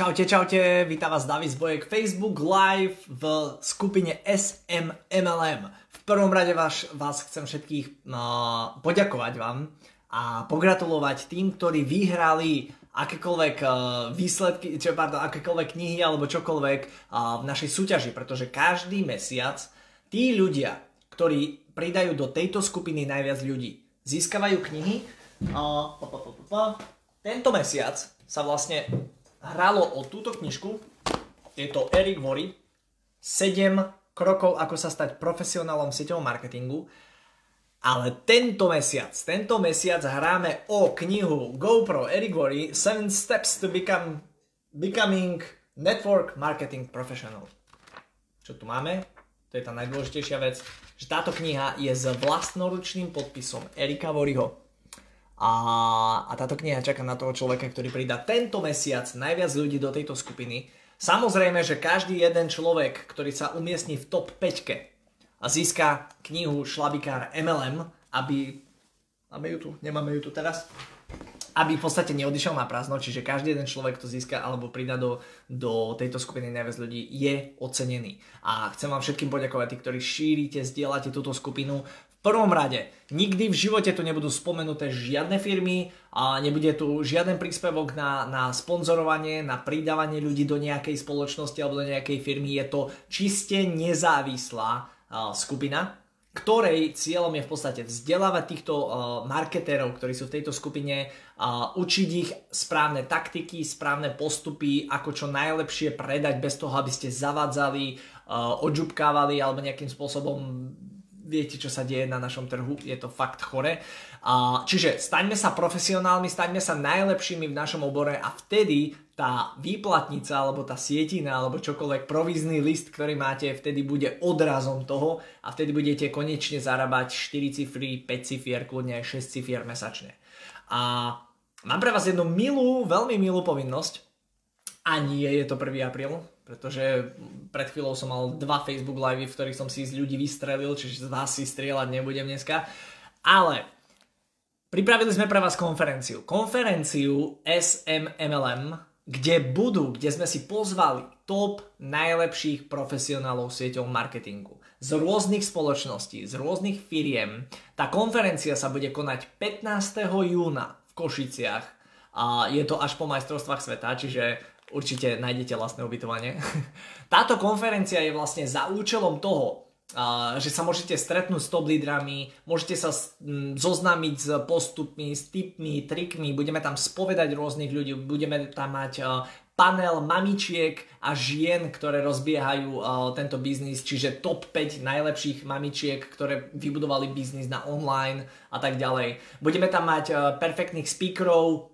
Čaute, čaute, vítam vás David Bojek, Facebook Live v skupine SMMLM. V prvom rade vás, vás chcem všetkých uh, poďakovať vám a pogratulovať tým, ktorí vyhrali akékoľvek uh, výsledky, čo, pardon, akékoľvek knihy alebo čokoľvek uh, v našej súťaži, pretože každý mesiac tí ľudia, ktorí pridajú do tejto skupiny najviac ľudí, získavajú knihy. Uh, pa, pa, pa, pa, tento mesiac sa vlastne hralo o túto knižku. Je to Eric Vory. 7 krokov, ako sa stať profesionálom sieťovom marketingu. Ale tento mesiac, tento mesiac hráme o knihu GoPro Eric Vory 7 Steps to become, Becoming Network Marketing Professional. Čo tu máme? To je tá najdôležitejšia vec, že táto kniha je s vlastnoručným podpisom Erika Voryho a, a táto kniha čaká na toho človeka, ktorý pridá tento mesiac najviac ľudí do tejto skupiny. Samozrejme, že každý jeden človek, ktorý sa umiestni v top 5 a získa knihu Šlabikár MLM, aby... Máme ju tu? Nemáme ju tu teraz? aby v podstate neodišiel na prázdno, čiže každý jeden človek, kto získa alebo pridá do, do tejto skupiny najviac ľudí, je ocenený. A chcem vám všetkým poďakovať, tí, ktorí šírite, zdieľate túto skupinu prvom rade, nikdy v živote tu nebudú spomenuté žiadne firmy a nebude tu žiaden príspevok na, na sponzorovanie, na pridávanie ľudí do nejakej spoločnosti alebo do nejakej firmy. Je to čiste nezávislá uh, skupina, ktorej cieľom je v podstate vzdelávať týchto uh, marketérov, ktorí sú v tejto skupine, uh, učiť ich správne taktiky, správne postupy, ako čo najlepšie predať bez toho, aby ste zavadzali, uh, odžubkávali alebo nejakým spôsobom viete, čo sa deje na našom trhu, je to fakt chore. Čiže staňme sa profesionálmi, staňme sa najlepšími v našom obore a vtedy tá výplatnica alebo tá sietina alebo čokoľvek provízny list, ktorý máte, vtedy bude odrazom toho a vtedy budete konečne zarábať 4 cifry, 5 cifier, kľudne aj 6 cifier mesačne. A mám pre vás jednu milú, veľmi milú povinnosť a nie je to 1. apríl, pretože pred chvíľou som mal dva Facebook live, v ktorých som si z ľudí vystrelil, čiže z vás si strieľať nebudem dneska. Ale pripravili sme pre vás konferenciu. Konferenciu SMMLM, kde budú, kde sme si pozvali top najlepších profesionálov sieťou marketingu z rôznych spoločností, z rôznych firiem. Tá konferencia sa bude konať 15. júna v Košiciach a je to až po majstrovstvách sveta, čiže určite nájdete vlastné ubytovanie. Táto konferencia je vlastne za účelom toho, že sa môžete stretnúť s top lídrami, môžete sa zoznámiť s postupmi, s tipmi, trikmi, budeme tam spovedať rôznych ľudí, budeme tam mať panel mamičiek a žien, ktoré rozbiehajú tento biznis, čiže top 5 najlepších mamičiek, ktoré vybudovali biznis na online a tak ďalej. Budeme tam mať perfektných speakerov,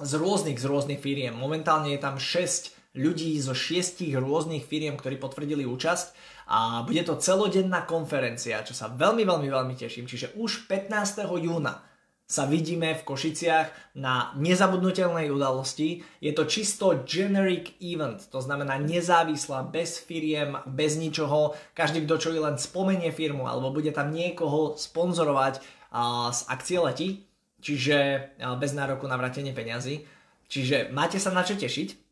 z rôznych, z rôznych firiem. Momentálne je tam 6 ľudí zo 6 rôznych firiem, ktorí potvrdili účasť a bude to celodenná konferencia, čo sa veľmi, veľmi, veľmi teším. Čiže už 15. júna sa vidíme v Košiciach na nezabudnutelnej udalosti. Je to čisto generic event, to znamená nezávislá, bez firiem, bez ničoho. Každý, kto čo len spomenie firmu alebo bude tam niekoho sponzorovať uh, z akcie letí, čiže bez nároku na vrátenie peňazí. Čiže máte sa na čo tešiť.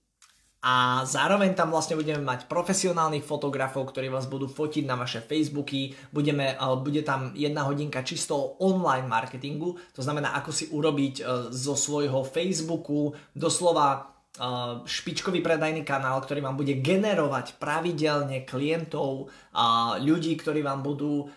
A zároveň tam vlastne budeme mať profesionálnych fotografov, ktorí vás budú fotiť na vaše Facebooky, budeme, bude tam jedna hodinka čisto online marketingu, to znamená ako si urobiť e, zo svojho Facebooku doslova e, špičkový predajný kanál, ktorý vám bude generovať pravidelne klientov ľudí, ktorí vám budú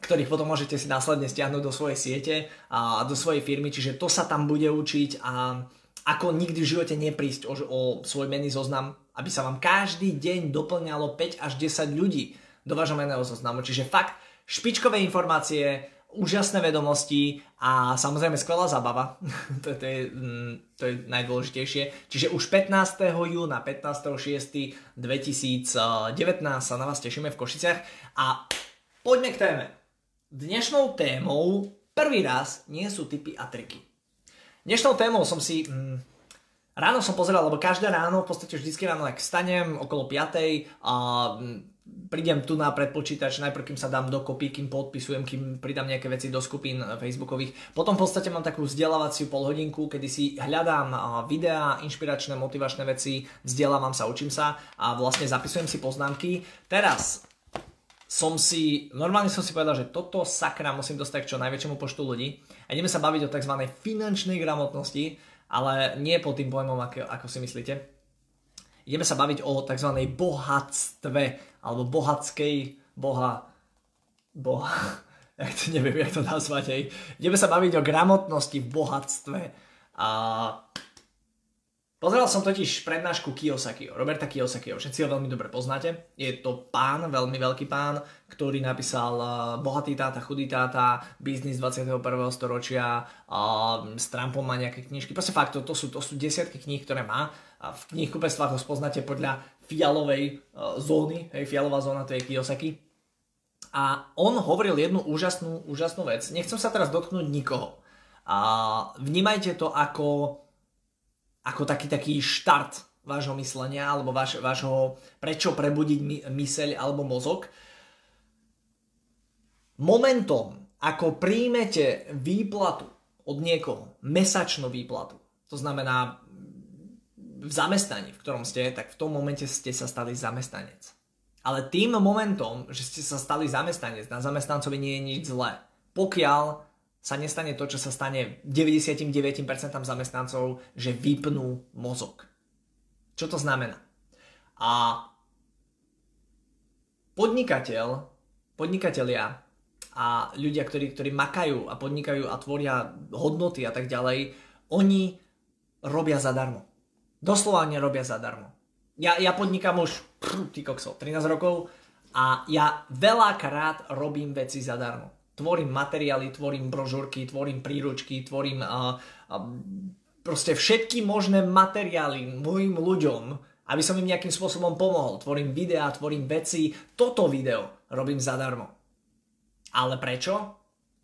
ktorých potom môžete si následne stiahnuť do svojej siete a do svojej firmy, čiže to sa tam bude učiť a ako nikdy v živote neprísť o, o svoj menný zoznam, aby sa vám každý deň doplňalo 5 až 10 ľudí do vášho menného zoznamu. Čiže fakt špičkové informácie, úžasné vedomosti a samozrejme skvelá zabava. to, to, je, mm, to je najdôležitejšie. Čiže už 15. júna, 15.6.2019 sa na vás tešíme v Košiciach a poďme k téme. Dnešnou témou prvý raz nie sú typy a triky. Dnešnou témou som si... Mm, ráno som pozeral, lebo každé ráno, v podstate vždycky ráno, ak stanem okolo 5. a mm, prídem tu na predpočítač, najprv kým sa dám dokopy, kým podpisujem, kým pridám nejaké veci do skupín facebookových. Potom v podstate mám takú vzdelávaciu polhodinku, kedy si hľadám videá, inšpiračné, motivačné veci, vzdelávam sa, učím sa a vlastne zapisujem si poznámky. Teraz som si, normálne som si povedal, že toto sakra musím dostať k čo najväčšiemu počtu ľudí a ideme sa baviť o tzv. finančnej gramotnosti, ale nie pod tým pojmom, ako, ako si myslíte. Ideme sa baviť o tzv. bohatstve alebo bohatskej boha, boha, ja to neviem, jak to nazvať, hej. Ideme sa baviť o gramotnosti v bohatstve. A Pozeral som totiž prednášku Kiyosakiho, Roberta Kiyosakiho, všetci ho veľmi dobre poznáte. Je to pán, veľmi veľký pán, ktorý napísal uh, Bohatý táta, chudý táta, Biznis 21. storočia, uh, s Trumpom má nejaké knižky. Proste fakt, to, to, sú, to sú desiatky kníh, ktoré má. A v knihkupectvách ho spoznáte podľa fialovej uh, zóny, hej, fialová zóna to je Kiyosaki. A on hovoril jednu úžasnú, úžasnú vec. Nechcem sa teraz dotknúť nikoho. A vnímajte to ako ako taký taký štart vášho myslenia alebo váš, vášho prečo prebudiť my, myseľ alebo mozog. Momentom, ako príjmete výplatu od niekoho, mesačnú výplatu, to znamená v zamestnaní, v ktorom ste, tak v tom momente ste sa stali zamestnanec. Ale tým momentom, že ste sa stali zamestnanec, na zamestnancovi nie je nič zlé. Pokiaľ sa nestane to, čo sa stane 99% zamestnancov, že vypnú mozog. Čo to znamená? A podnikateľ, podnikatelia a ľudia, ktorí, ktorí makajú a podnikajú a tvoria hodnoty a tak ďalej, oni robia zadarmo. Doslova robia zadarmo. Ja, ja podnikám už, pff, ty kokso, 13 rokov a ja veľakrát robím veci zadarmo tvorím materiály, tvorím brožúrky, tvorím príručky, tvorím uh, uh, proste všetky možné materiály mojim ľuďom, aby som im nejakým spôsobom pomohol. Tvorím videá, tvorím veci. Toto video robím zadarmo. Ale prečo?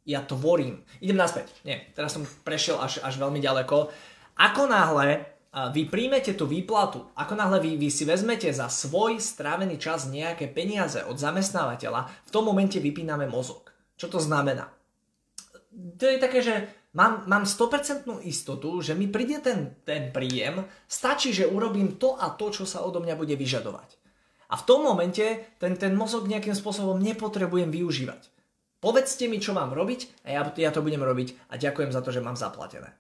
Ja tvorím. Idem naspäť. Nie, teraz som prešiel až, až veľmi ďaleko. Ako náhle vy príjmete tú výplatu, ako náhle vy, vy si vezmete za svoj strávený čas nejaké peniaze od zamestnávateľa, v tom momente vypíname mozog. Čo to znamená? To je také, že mám, mám 100% istotu, že mi príde ten, ten príjem, stačí, že urobím to a to, čo sa odo mňa bude vyžadovať. A v tom momente ten, ten mozog nejakým spôsobom nepotrebujem využívať. Povedzte mi, čo mám robiť a ja, ja to budem robiť a ďakujem za to, že mám zaplatené.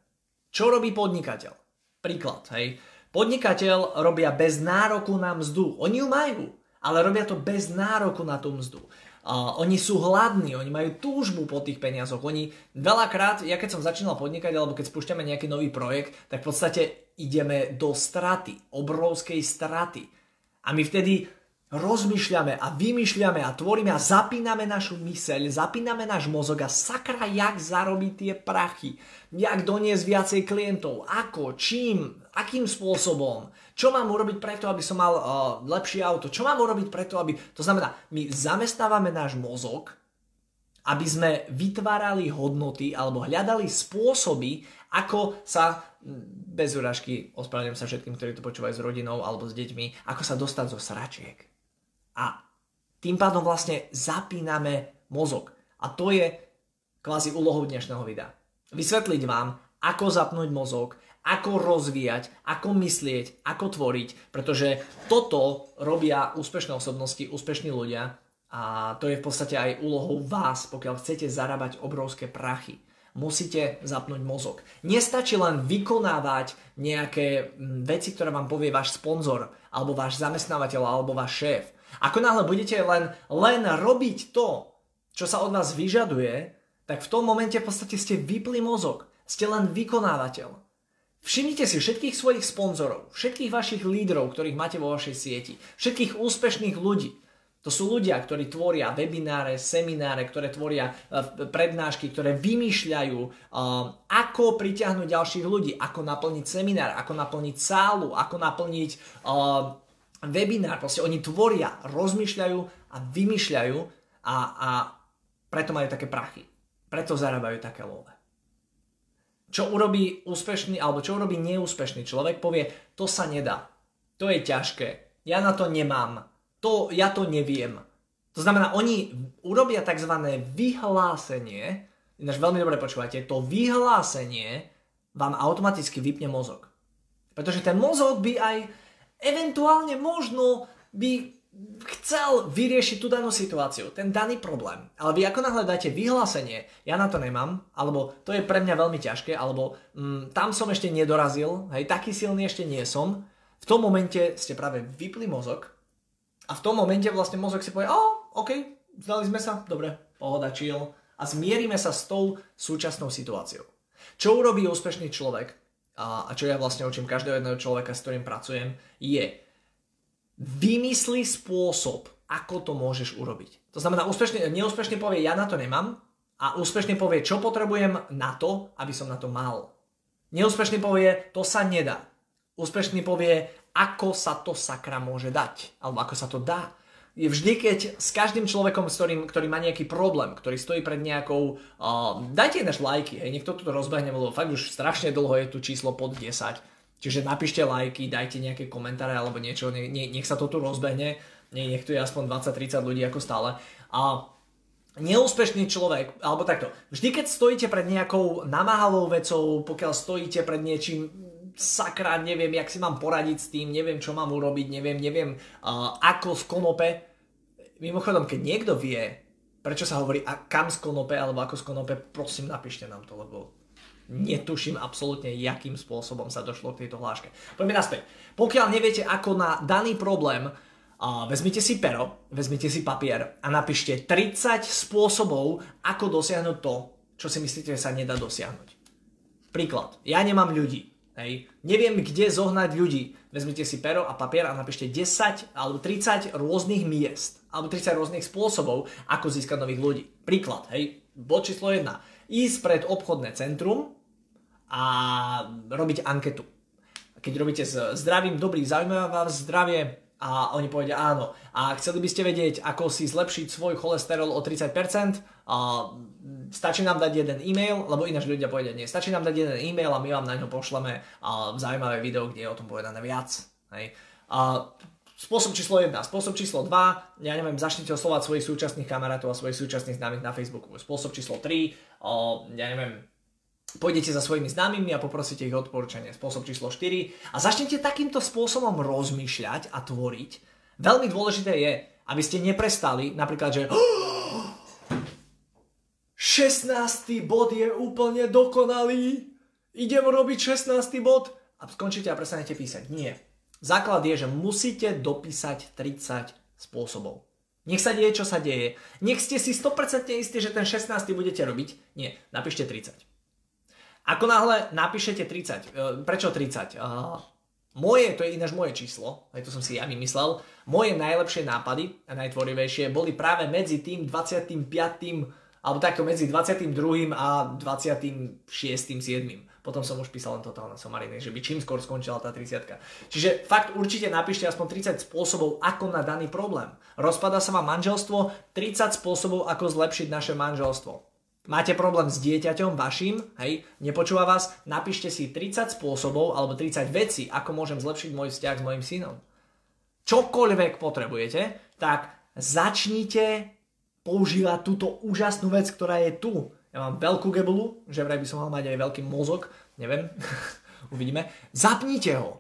Čo robí podnikateľ? Príklad, hej. Podnikateľ robia bez nároku na mzdu. Oni ju majú, ale robia to bez nároku na tú mzdu. Oni sú hladní, oni majú túžbu po tých peniazoch. Oni veľakrát, ja keď som začínal podnikať, alebo keď spúšťame nejaký nový projekt, tak v podstate ideme do straty, obrovskej straty. A my vtedy rozmýšľame a vymýšľame a tvoríme a zapíname našu myseľ, zapíname náš mozog a sakra, jak zarobiť tie prachy, jak doniesť viacej klientov, ako, čím, akým spôsobom, čo mám urobiť preto, aby som mal uh, lepšie auto, čo mám urobiť preto, aby... To znamená, my zamestnávame náš mozog, aby sme vytvárali hodnoty alebo hľadali spôsoby, ako sa, bez uražky, ospravedlňujem sa všetkým, ktorí to počúvajú s rodinou alebo s deťmi, ako sa dostať zo sračiek a tým pádom vlastne zapíname mozog. A to je kvázi úlohou dnešného videa. Vysvetliť vám, ako zapnúť mozog, ako rozvíjať, ako myslieť, ako tvoriť, pretože toto robia úspešné osobnosti, úspešní ľudia a to je v podstate aj úlohou vás, pokiaľ chcete zarábať obrovské prachy. Musíte zapnúť mozog. Nestačí len vykonávať nejaké veci, ktoré vám povie váš sponzor, alebo váš zamestnávateľ, alebo váš šéf ako náhle budete len, len robiť to, čo sa od vás vyžaduje, tak v tom momente v podstate ste vypli mozog. Ste len vykonávateľ. Všimnite si všetkých svojich sponzorov, všetkých vašich lídrov, ktorých máte vo vašej sieti, všetkých úspešných ľudí. To sú ľudia, ktorí tvoria webináre, semináre, ktoré tvoria e, prednášky, ktoré vymýšľajú, e, ako pritiahnuť ďalších ľudí, ako naplniť seminár, ako naplniť sálu, ako naplniť e, webinár, proste oni tvoria, rozmýšľajú a vymýšľajú a, a preto majú také prachy. Preto zarábajú také love. Čo urobí úspešný, alebo čo urobí neúspešný človek, povie, to sa nedá. To je ťažké. Ja na to nemám to, ja to neviem. To znamená, oni urobia tzv. vyhlásenie, ináč veľmi dobre počúvate, to vyhlásenie vám automaticky vypne mozog. Pretože ten mozog by aj eventuálne možno by chcel vyriešiť tú danú situáciu, ten daný problém. Ale vy ako náhle dáte vyhlásenie, ja na to nemám, alebo to je pre mňa veľmi ťažké, alebo mm, tam som ešte nedorazil, hej, taký silný ešte nie som, v tom momente ste práve vypli mozog a v tom momente vlastne mozog si povie, oh, OK, zdali sme sa, dobre, pohoda, chill a zmierime sa s tou súčasnou situáciou. Čo urobí úspešný človek a, a čo ja vlastne učím každého jedného človeka, s ktorým pracujem, je vymysli spôsob, ako to môžeš urobiť. To znamená, úspešne, neúspešne povie, ja na to nemám a úspešne povie, čo potrebujem na to, aby som na to mal. Neúspešne povie, to sa nedá. Úspešný povie, ako sa to sakra môže dať, alebo ako sa to dá. Je vždy, keď s každým človekom, s ktorým, ktorý má nejaký problém, ktorý stojí pred nejakou... Uh, dajte naš lajky, hej, niekto to rozbehne, lebo fakt už strašne dlho je tu číslo pod 10 Čiže napíšte lajky, dajte nejaké komentáre alebo niečo, nech, nech sa to tu rozbehne, nech tu je aspoň 20-30 ľudí ako stále. A neúspešný človek, alebo takto, vždy keď stojíte pred nejakou namáhalou vecou, pokiaľ stojíte pred niečím, sakra, neviem, jak si mám poradiť s tým, neviem, čo mám urobiť, neviem, neviem, uh, ako z konope. Mimochodom, keď niekto vie, prečo sa hovorí a kam z konope, alebo ako z konope, prosím, napíšte nám to, lebo netuším absolútne, jakým spôsobom sa došlo k tejto hláške. Poďme naspäť. Pokiaľ neviete, ako na daný problém, uh, vezmite si pero, vezmite si papier a napíšte 30 spôsobov, ako dosiahnuť to, čo si myslíte, že sa nedá dosiahnuť. Príklad. Ja nemám ľudí. Hej. Neviem, kde zohnať ľudí. Vezmite si pero a papier a napíšte 10 alebo 30 rôznych miest alebo 30 rôznych spôsobov, ako získať nových ľudí. Príklad. Hej. Bod číslo 1. Ísť pred obchodné centrum a robiť anketu. Keď robíte s zdravím, dobrý, zaujímavá vás zdravie a oni povedia áno. A chceli by ste vedieť, ako si zlepšiť svoj cholesterol o 30%, a stačí nám dať jeden e-mail, lebo ináč ľudia povedia nie, stačí nám dať jeden e-mail a my vám na ňo pošleme zaujímavé video, kde je o tom povedané viac. Hej. A Spôsob číslo 1. Spôsob číslo 2. Ja neviem, začnite oslovať svojich súčasných kamarátov a svojich súčasných známych na Facebooku. Spôsob číslo 3. O, ja neviem, pôjdete za svojimi známymi a poprosíte ich odporúčanie. Spôsob číslo 4. A začnete takýmto spôsobom rozmýšľať a tvoriť. Veľmi dôležité je, aby ste neprestali, napríklad, že 16. bod je úplne dokonalý, idem robiť 16. bod a skončíte a prestanete písať. Nie. Základ je, že musíte dopísať 30 spôsobov. Nech sa deje, čo sa deje. Nech ste si 100% istí, že ten 16. budete robiť. Nie, napíšte 30. Ako náhle napíšete 30, e, prečo 30? Moje, to je ináč moje číslo, aj to som si ja vymyslel, moje najlepšie nápady a najtvorivejšie boli práve medzi tým 25. alebo takto medzi 22. a 26. 7. Potom som už písal len totálne somariny, že by čím skôr skončila tá 30 Čiže fakt určite napíšte aspoň 30 spôsobov, ako na daný problém. Rozpada sa vám manželstvo, 30 spôsobov, ako zlepšiť naše manželstvo. Máte problém s dieťaťom vašim, hej, nepočúva vás, napíšte si 30 spôsobov alebo 30 vecí, ako môžem zlepšiť môj vzťah s mojim synom. Čokoľvek potrebujete, tak začnite používať túto úžasnú vec, ktorá je tu. Ja mám veľkú gebulu, že vraj by som mal mať aj veľký mozog, neviem, uvidíme. Zapnite ho.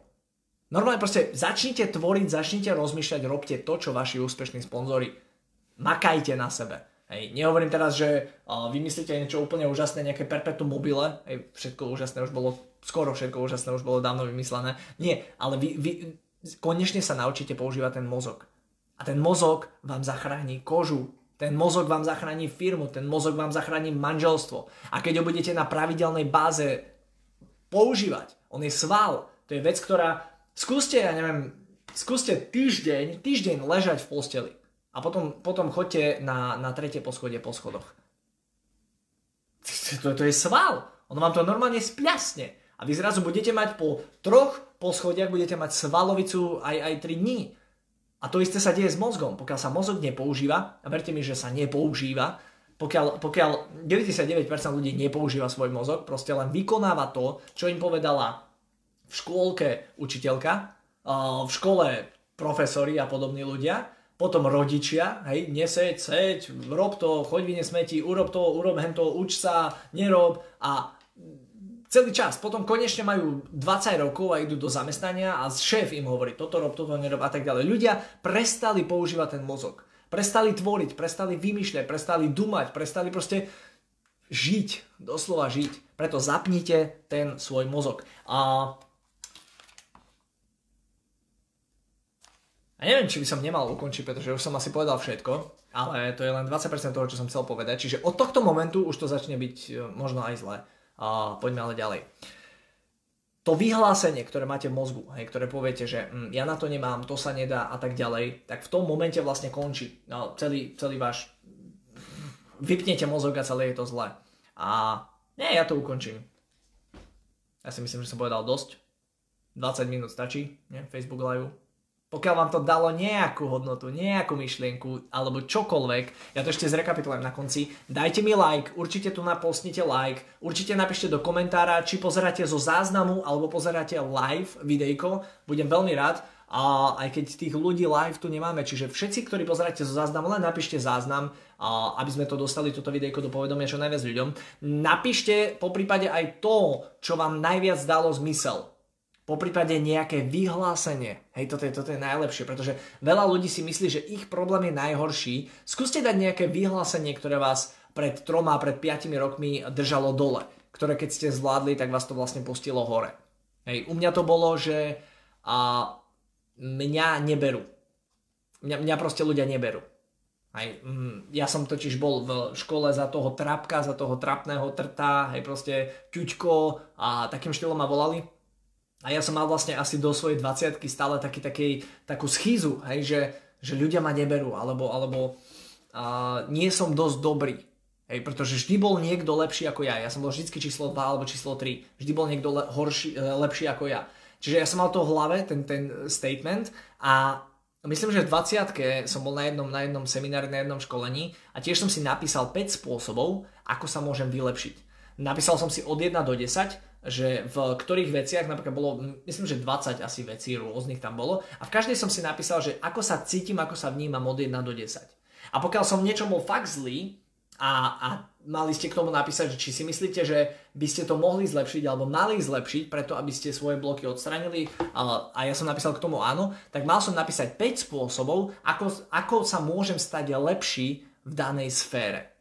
Normálne proste začnite tvoriť, začnite rozmýšľať, robte to, čo vaši úspešní sponzori. Makajte na sebe. Hej, nehovorím teraz, že vymyslíte niečo úplne úžasné, nejaké perpetuum mobile, hej, všetko úžasné už bolo, skoro všetko úžasné už bolo dávno vymyslené. Nie, ale vy, vy konečne sa naučíte používať ten mozog. A ten mozog vám zachráni kožu, ten mozog vám zachráni firmu, ten mozog vám zachráni manželstvo. A keď ho budete na pravidelnej báze používať, on je sval, to je vec, ktorá, skúste, ja neviem, skúste týždeň, týždeň ležať v posteli a potom, potom chodte na, na tretie poschodie po schodoch. To, to je sval. Ono vám to normálne spľasne. A vy zrazu budete mať po troch poschodiach, budete mať svalovicu aj, aj 3 dní. A to isté sa deje s mozgom. Pokiaľ sa mozog nepoužíva, a verte mi, že sa nepoužíva, pokiaľ, pokiaľ 99% ľudí nepoužíva svoj mozog, proste len vykonáva to, čo im povedala v škôlke učiteľka, v škole profesori a podobní ľudia, potom rodičia, hej, neseď, seď, rob to, choď vyne smeti, urob to, urob hento, uč sa, nerob a celý čas. Potom konečne majú 20 rokov a idú do zamestnania a šéf im hovorí toto rob, toto nerob a tak ďalej. Ľudia prestali používať ten mozog. Prestali tvoriť, prestali vymýšľať, prestali dumať, prestali proste žiť, doslova žiť. Preto zapnite ten svoj mozog. A A neviem, či by som nemal ukončiť, pretože už som asi povedal všetko, ale to je len 20% toho, čo som chcel povedať. Čiže od tohto momentu už to začne byť e, možno aj zlé. A poďme ale ďalej. To vyhlásenie, ktoré máte v mozgu, hej, ktoré poviete, že hm, ja na to nemám, to sa nedá a tak ďalej, tak v tom momente vlastne končí no, celý, celý váš... Vypnete mozog a celé je to zlé. A nie, ja to ukončím. Ja si myslím, že som povedal dosť. 20 minút stačí, nie? Facebook Live pokiaľ vám to dalo nejakú hodnotu, nejakú myšlienku alebo čokoľvek, ja to ešte zrekapitulujem na konci, dajte mi like, určite tu napostnite like, určite napíšte do komentára, či pozeráte zo záznamu alebo pozeráte live videjko, budem veľmi rád. A aj keď tých ľudí live tu nemáme, čiže všetci, ktorí pozeráte zo záznamu, len napíšte záznam, aby sme to dostali, toto videjko do povedomia čo najviac ľuďom. Napíšte po prípade aj to, čo vám najviac dalo zmysel po prípade nejaké vyhlásenie. Hej, toto je, toto je najlepšie, pretože veľa ľudí si myslí, že ich problém je najhorší. Skúste dať nejaké vyhlásenie, ktoré vás pred troma, pred piatimi rokmi držalo dole, ktoré keď ste zvládli, tak vás to vlastne pustilo hore. Hej, u mňa to bolo, že a, mňa neberú. Mňa, mňa proste ľudia neberú. Aj, mm, ja som totiž bol v škole za toho trapka, za toho trapného trta, hej, proste ťuťko a takým štýlom ma volali. A ja som mal vlastne asi do svojej 20 stále taký, taký, takú schýzu, hej, že, že ľudia ma neberú, alebo, alebo uh, nie som dosť dobrý. Hej, pretože vždy bol niekto lepší ako ja. Ja som bol vždy číslo 2 alebo číslo 3. Vždy bol niekto le- horší, e, lepší ako ja. Čiže ja som mal to v hlave, ten, ten statement a myslím, že v 20 som bol na jednom, na jednom seminári, na jednom školení a tiež som si napísal 5 spôsobov, ako sa môžem vylepšiť. Napísal som si od 1 do 10 že v ktorých veciach, napríklad bolo, myslím, že 20 asi vecí rôznych tam bolo a v každej som si napísal, že ako sa cítim, ako sa vnímam od 1 do 10. A pokiaľ som v niečom bol fakt zlý a, a mali ste k tomu napísať, že či si myslíte, že by ste to mohli zlepšiť alebo mali zlepšiť preto, aby ste svoje bloky odstranili a ja som napísal k tomu áno, tak mal som napísať 5 spôsobov, ako, ako sa môžem stať lepší v danej sfére.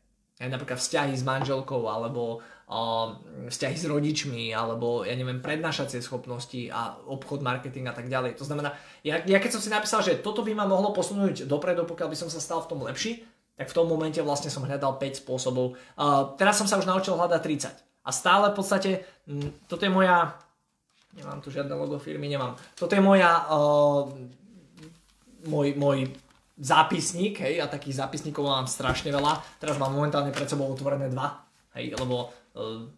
Napríklad vzťahy s manželkou alebo vzťahy s rodičmi alebo ja neviem, prednášacie schopnosti a obchod, marketing a tak ďalej. To znamená, ja, ja keď som si napísal, že toto by ma mohlo posunúť dopredu, pokiaľ by som sa stal v tom lepší, tak v tom momente vlastne som hľadal 5 spôsobov. Uh, teraz som sa už naučil hľadať 30. A stále v podstate, m, toto je moja, nemám tu žiadne logo firmy, nemám. Toto je moja, uh, môj, môj zápisník, hej, a takých zápisníkov mám strašne veľa. Teraz mám momentálne pred sebou otvorené dva, hej, lebo Ehm,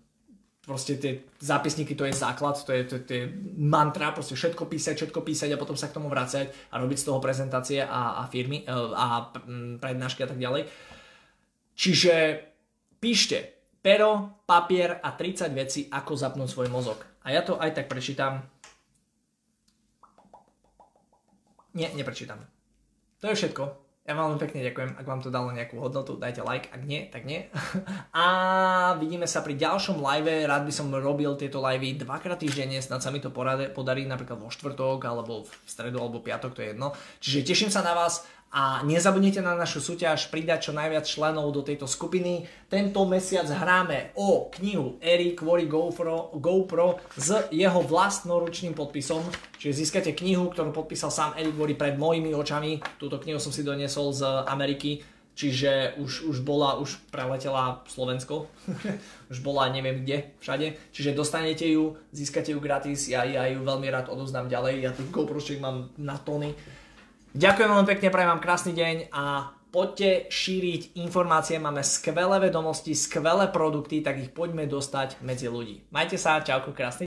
proste tie zápisníky to je základ, to je, to, to je mantra, proste všetko písať, všetko písať a potom sa k tomu vrácať a robiť z toho prezentácie a, a firmy ehm, a prednášky a tak ďalej. Čiže píšte pero, papier a 30 vecí, ako zapnúť svoj mozog. A ja to aj tak prečítam. Nie, neprečítam. To je všetko. Ja vám pekne ďakujem, ak vám to dalo nejakú hodnotu, dajte like, ak nie, tak nie. A vidíme sa pri ďalšom live, rád by som robil tieto livey dvakrát týždenne, snad sa mi to podarí napríklad vo štvrtok, alebo v stredu, alebo piatok, to je jedno. Čiže teším sa na vás a nezabudnite na našu súťaž pridať čo najviac členov do tejto skupiny. Tento mesiac hráme o knihu Eric Worry GoPro, GoPro s jeho vlastnoručným podpisom. Čiže získate knihu, ktorú podpísal sám Eric Worry pred mojimi očami. Túto knihu som si doniesol z Ameriky. Čiže už, už bola, už preletela Slovensko, už bola neviem kde, všade. Čiže dostanete ju, získate ju gratis, ja, ja ju veľmi rád odoznám ďalej, ja tu GoPro mám na tony. Ďakujem veľmi pekne, prajem vám krásny deň a poďte šíriť informácie, máme skvelé vedomosti, skvelé produkty, tak ich poďme dostať medzi ľudí. Majte sa, čauko, krásny